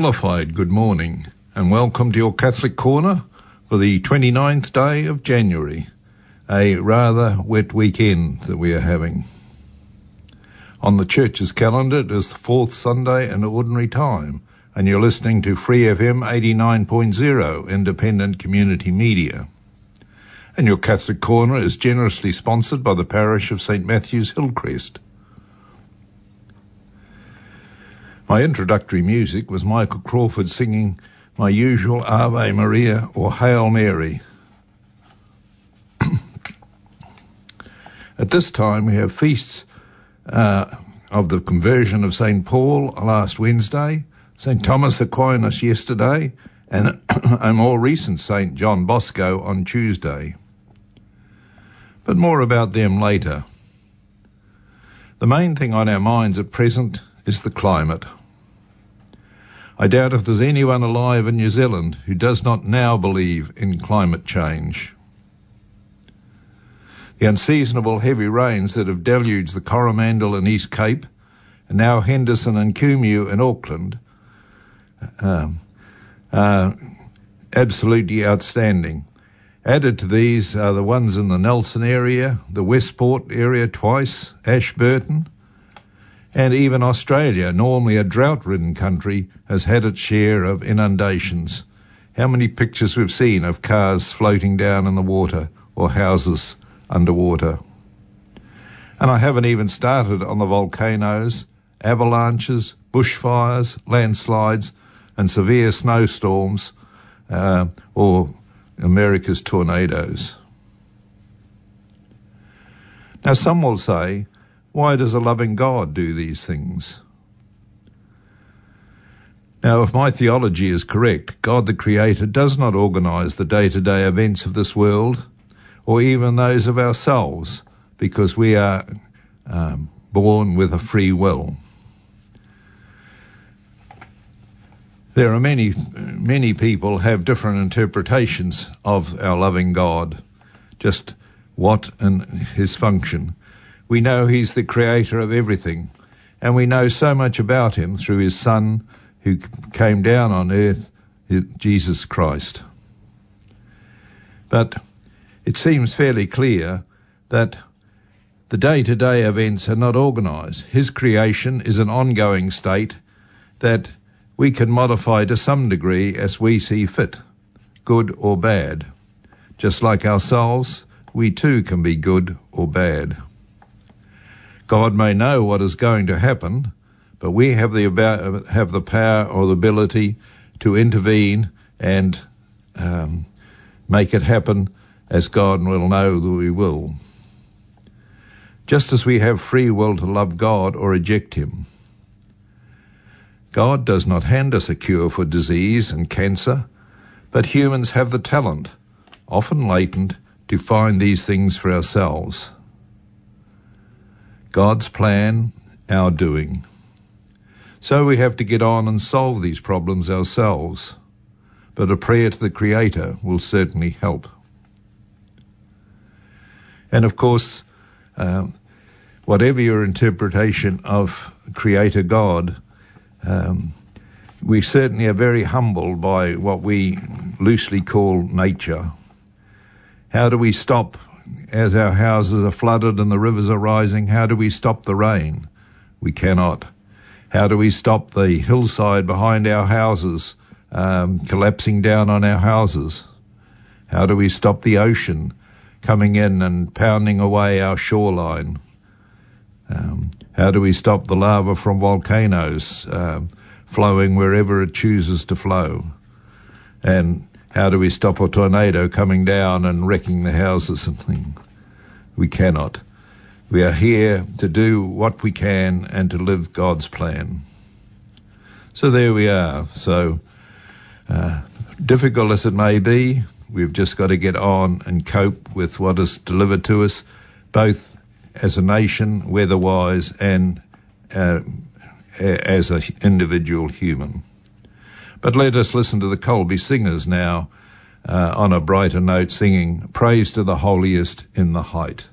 Qualified good morning and welcome to your Catholic Corner for the 29th day of January, a rather wet weekend that we are having. On the church's calendar, it is the fourth Sunday in Ordinary Time, and you're listening to Free FM 89.0 Independent Community Media. And your Catholic Corner is generously sponsored by the parish of St. Matthew's Hillcrest. My introductory music was Michael Crawford singing my usual Ave Maria or Hail Mary. At this time, we have feasts uh, of the conversion of St. Paul last Wednesday, St. Thomas Aquinas yesterday, and a more recent St. John Bosco on Tuesday. But more about them later. The main thing on our minds at present is the climate. I doubt if there's anyone alive in New Zealand who does not now believe in climate change. The unseasonable heavy rains that have deluged the Coromandel and East Cape, and now Henderson and Kumeu in Auckland, um, are absolutely outstanding. Added to these are the ones in the Nelson area, the Westport area twice, Ashburton, and even Australia, normally a drought ridden country, has had its share of inundations. How many pictures we've seen of cars floating down in the water or houses underwater. And I haven't even started on the volcanoes, avalanches, bushfires, landslides, and severe snowstorms, uh, or America's tornadoes. Now, some will say, why does a loving God do these things? Now, if my theology is correct, God the Creator does not organise the day to day events of this world, or even those of ourselves, because we are um, born with a free will. There are many, many people have different interpretations of our loving God, just what and his function. We know He's the creator of everything, and we know so much about Him through His Son who came down on earth, Jesus Christ. But it seems fairly clear that the day to day events are not organised. His creation is an ongoing state that we can modify to some degree as we see fit, good or bad. Just like ourselves, we too can be good or bad. God may know what is going to happen, but we have the about, have the power or the ability to intervene and um, make it happen as God will know that we will. Just as we have free will to love God or reject Him. God does not hand us a cure for disease and cancer, but humans have the talent, often latent, to find these things for ourselves. God's plan, our doing. So we have to get on and solve these problems ourselves. But a prayer to the Creator will certainly help. And of course, um, whatever your interpretation of Creator God, um, we certainly are very humbled by what we loosely call nature. How do we stop as our houses are flooded and the rivers are rising, how do we stop the rain? We cannot. How do we stop the hillside behind our houses um, collapsing down on our houses? How do we stop the ocean coming in and pounding away our shoreline? Um, how do we stop the lava from volcanoes um, flowing wherever it chooses to flow? And how do we stop a tornado coming down and wrecking the houses and things? We cannot. We are here to do what we can and to live God's plan. So there we are. So, uh, difficult as it may be, we've just got to get on and cope with what is delivered to us, both as a nation, weather-wise, and uh, as an individual human. But let us listen to the Colby Singers now uh, on a brighter note, singing Praise to the Holiest in the Height.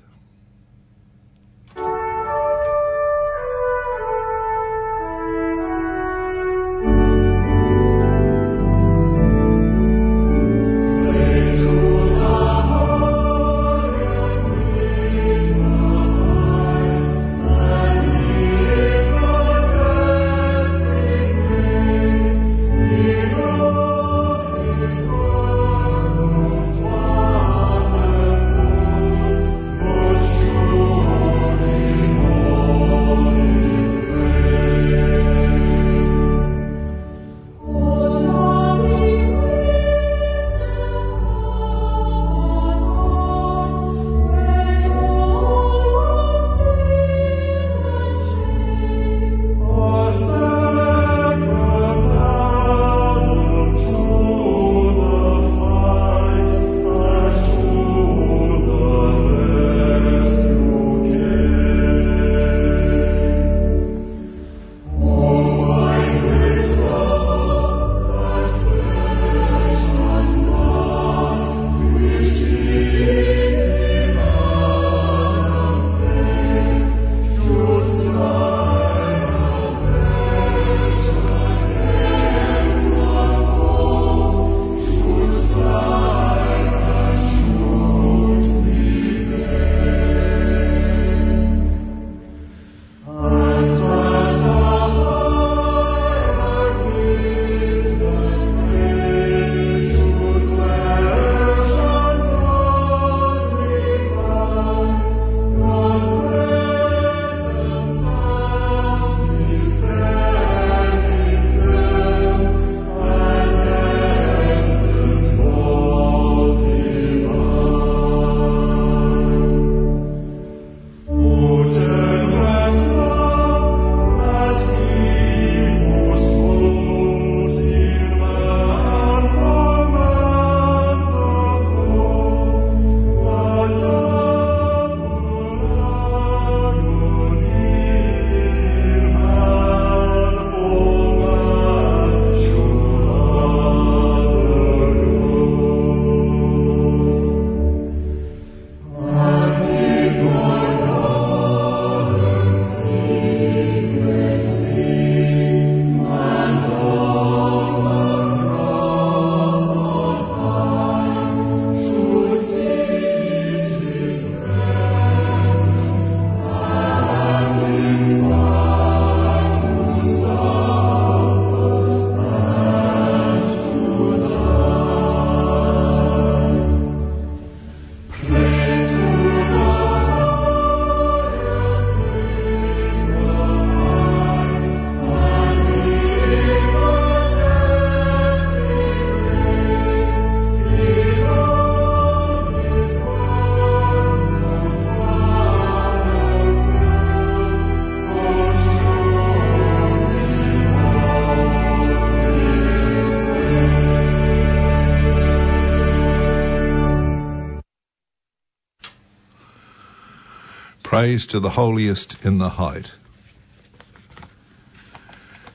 Praise to the holiest in the height.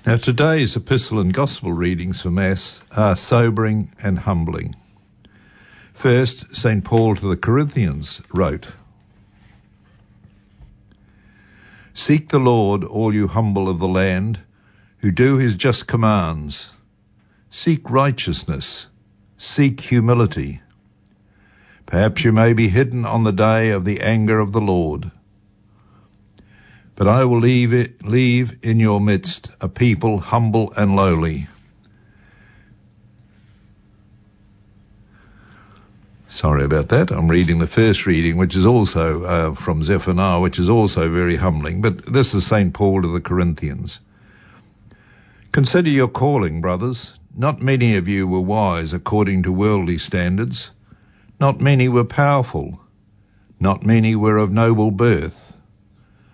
Now, today's epistle and gospel readings for Mass are sobering and humbling. First, St. Paul to the Corinthians wrote Seek the Lord, all you humble of the land, who do his just commands. Seek righteousness, seek humility. Perhaps you may be hidden on the day of the anger of the Lord. But I will leave, it, leave in your midst a people humble and lowly. Sorry about that. I'm reading the first reading, which is also uh, from Zephaniah, which is also very humbling. But this is St. Paul to the Corinthians. Consider your calling, brothers. Not many of you were wise according to worldly standards. Not many were powerful. Not many were of noble birth.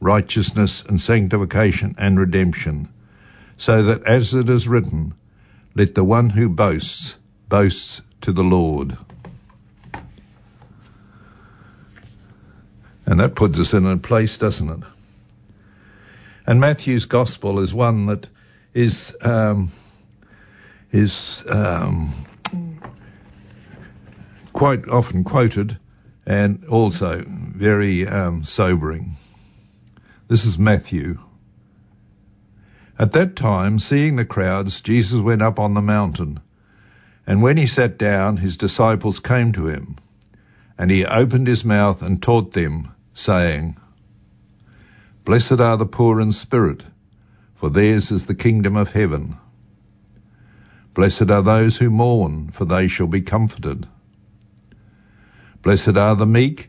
righteousness and sanctification and redemption, so that as it is written, let the one who boasts boasts to the Lord. And that puts us in a place, doesn't it? And Matthew's gospel is one that is um, is um, quite often quoted and also very um, sobering. This is Matthew. At that time, seeing the crowds, Jesus went up on the mountain, and when he sat down, his disciples came to him, and he opened his mouth and taught them saying, Blessed are the poor in spirit, for theirs is the kingdom of heaven. Blessed are those who mourn, for they shall be comforted. Blessed are the meek,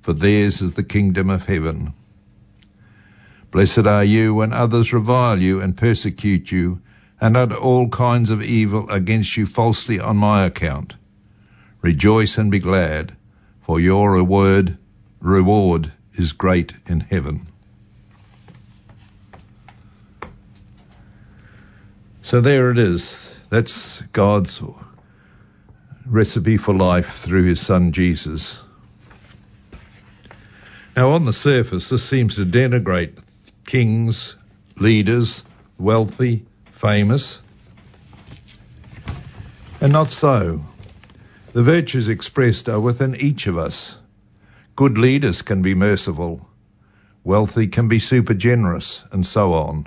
for theirs is the kingdom of heaven. Blessed are you when others revile you and persecute you, and utter all kinds of evil against you falsely on my account. Rejoice and be glad, for your reward reward is great in heaven. So there it is. That's God's recipe for life through his son Jesus. Now, on the surface, this seems to denigrate kings, leaders, wealthy, famous. And not so. The virtues expressed are within each of us. Good leaders can be merciful, wealthy can be super generous, and so on.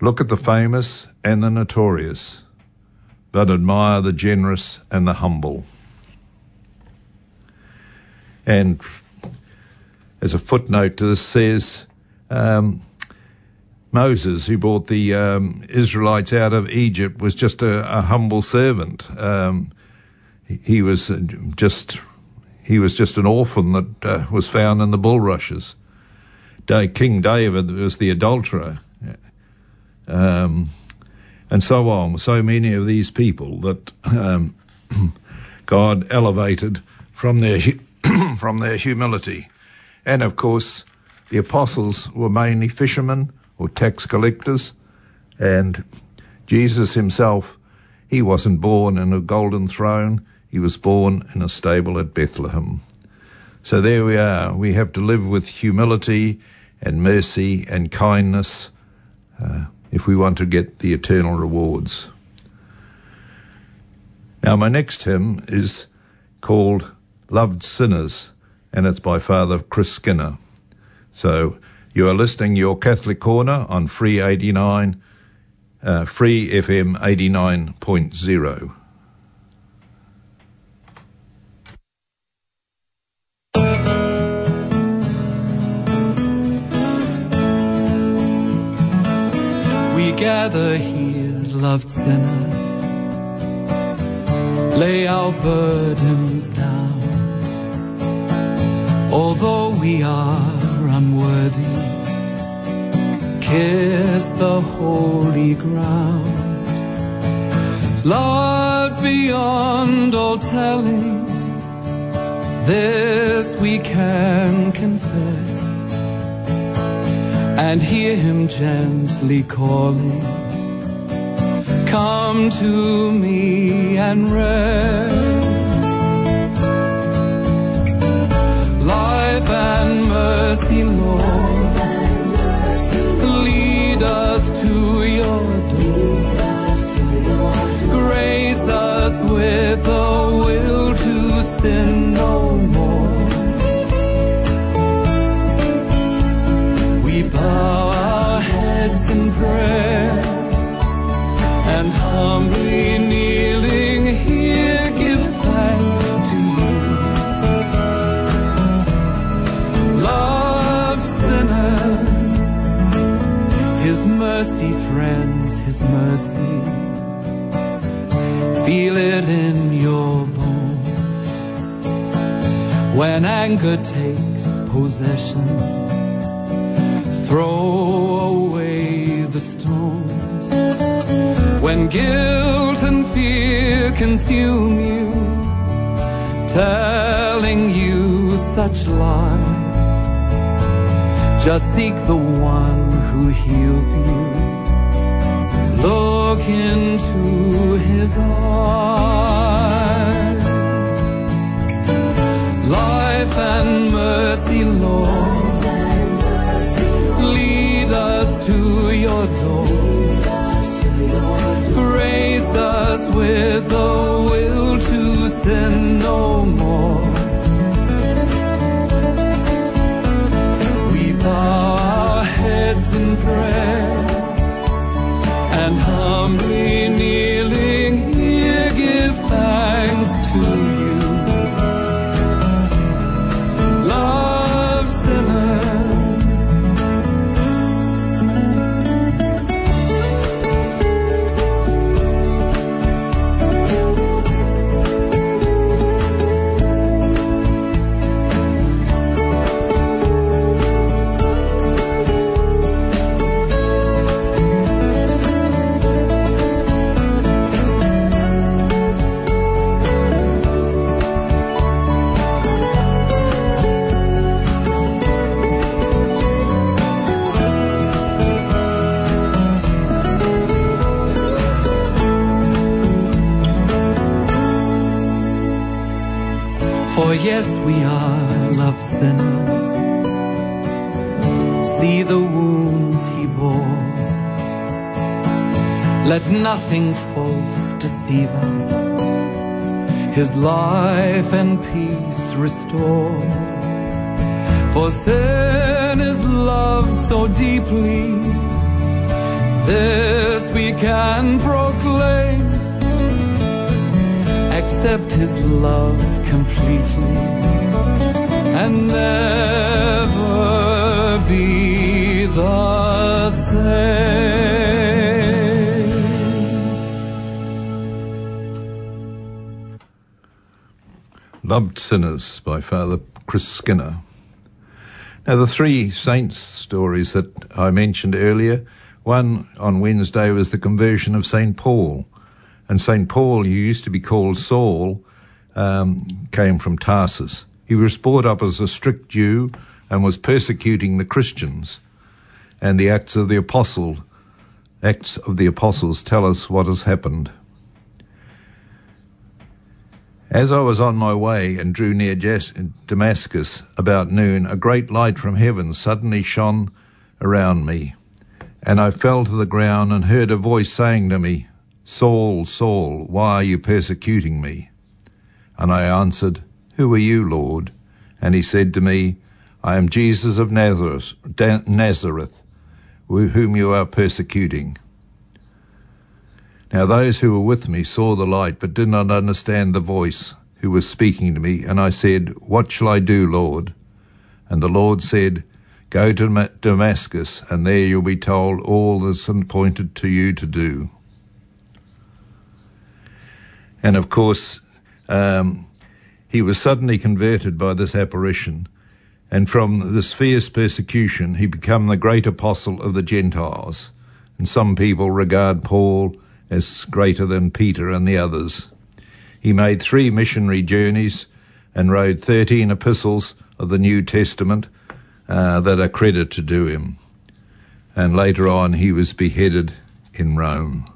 Look at the famous and the notorious, but admire the generous and the humble. And as a footnote to this says, um, Moses, who brought the um, Israelites out of Egypt, was just a, a humble servant. Um, he, he was just he was just an orphan that uh, was found in the bulrushes. King David was the adulterer, um, and so on. So many of these people that um, God elevated from their from their humility, and of course, the apostles were mainly fishermen or tax collectors, and Jesus himself, he wasn't born in a golden throne he was born in a stable at Bethlehem. So there we are. We have to live with humility and mercy and kindness uh, if we want to get the eternal rewards. Now, my next hymn is called Loved Sinners, and it's by Father Chris Skinner. So you are listening your Catholic Corner on Free 89, uh, Free FM 89.0. We gather here, loved sinners, lay our burdens down. Although we are unworthy, kiss the holy ground. Love beyond all telling, this we can confess and hear him gently calling. Come to me and rest. Mercy, Lord, lead us to your door. Grace us with the will to sin friends, His mercy. Feel it in your bones when anger takes possession throw away the stones. When guilt and fear consume you, telling you such lies, just seek the one who heals you. Look into his eyes. Life and mercy, Lord lead us to your door. Grace us with the will to sin no more. We bow our heads in prayer and humbly we are loved sinners. See the wounds he bore. Let nothing false deceive us. His life and peace restore. For sin is loved so deeply. This we can proclaim accept his love completely and never be the same. Loved Sinners by Father Chris Skinner. Now, the three saints' stories that I mentioned earlier, one on Wednesday was the conversion of St. Paul. And St. Paul, who used to be called Saul, um, came from Tarsus. He was brought up as a strict Jew and was persecuting the Christians. And the Acts of the Apostle, Acts of the Apostles tell us what has happened. As I was on my way and drew near Damascus about noon, a great light from heaven suddenly shone around me. And I fell to the ground and heard a voice saying to me, Saul, Saul, why are you persecuting me? And I answered, Who are you, Lord? And he said to me, I am Jesus of Nazareth, Nazareth, whom you are persecuting. Now those who were with me saw the light, but did not understand the voice who was speaking to me. And I said, What shall I do, Lord? And the Lord said, Go to Damascus, and there you'll be told all that's appointed to you to do. And of course, um, he was suddenly converted by this apparition, and from this fierce persecution, he became the great apostle of the Gentiles. And some people regard Paul as greater than Peter and the others. He made three missionary journeys and wrote 13 epistles of the New Testament uh, that are credited to do him. And later on, he was beheaded in Rome.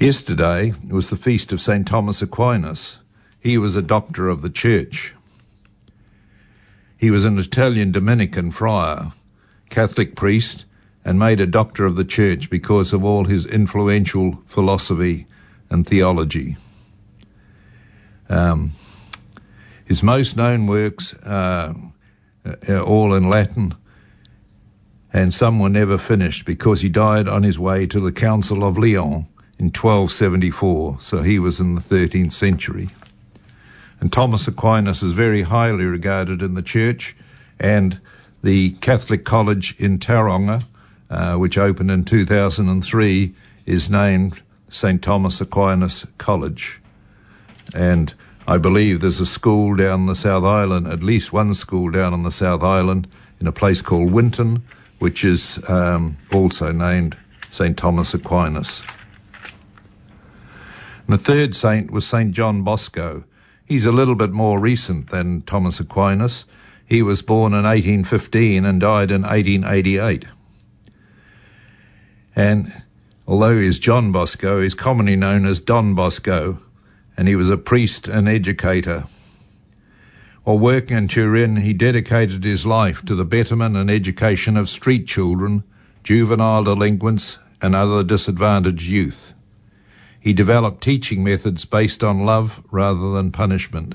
Yesterday was the feast of St. Thomas Aquinas. He was a doctor of the church. He was an Italian Dominican friar, Catholic priest, and made a doctor of the church because of all his influential philosophy and theology. Um, his most known works are, are all in Latin, and some were never finished because he died on his way to the Council of Lyon in 1274, so he was in the 13th century. And Thomas Aquinas is very highly regarded in the church, and the Catholic College in Tauranga, uh, which opened in 2003, is named St. Thomas Aquinas College. And I believe there's a school down the South Island, at least one school down on the South Island, in a place called Winton, which is um, also named St. Thomas Aquinas. And the third saint was St. John Bosco. He's a little bit more recent than Thomas Aquinas. He was born in 1815 and died in 1888. And although he's John Bosco, he's commonly known as Don Bosco, and he was a priest and educator. While working in Turin, he dedicated his life to the betterment and education of street children, juvenile delinquents, and other disadvantaged youth. He developed teaching methods based on love rather than punishment,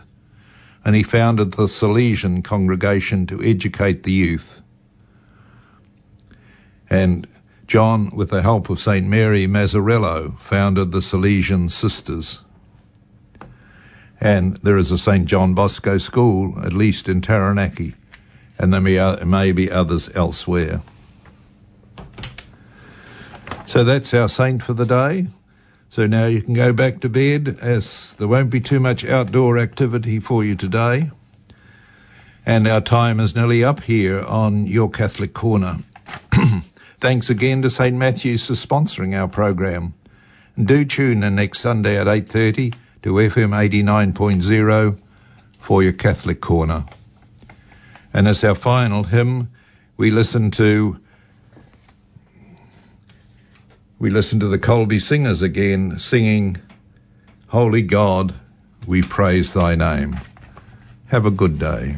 and he founded the Salesian congregation to educate the youth. And John, with the help of St. Mary Mazzarello, founded the Salesian Sisters. And there is a St. John Bosco school, at least in Taranaki, and there may, may be others elsewhere. So that's our saint for the day. So now you can go back to bed as there won't be too much outdoor activity for you today. And our time is nearly up here on Your Catholic Corner. Thanks again to St. Matthew's for sponsoring our program. Do tune in next Sunday at 8.30 to FM 89.0 for Your Catholic Corner. And as our final hymn, we listen to we listen to the Colby Singers again singing, Holy God, we praise thy name. Have a good day.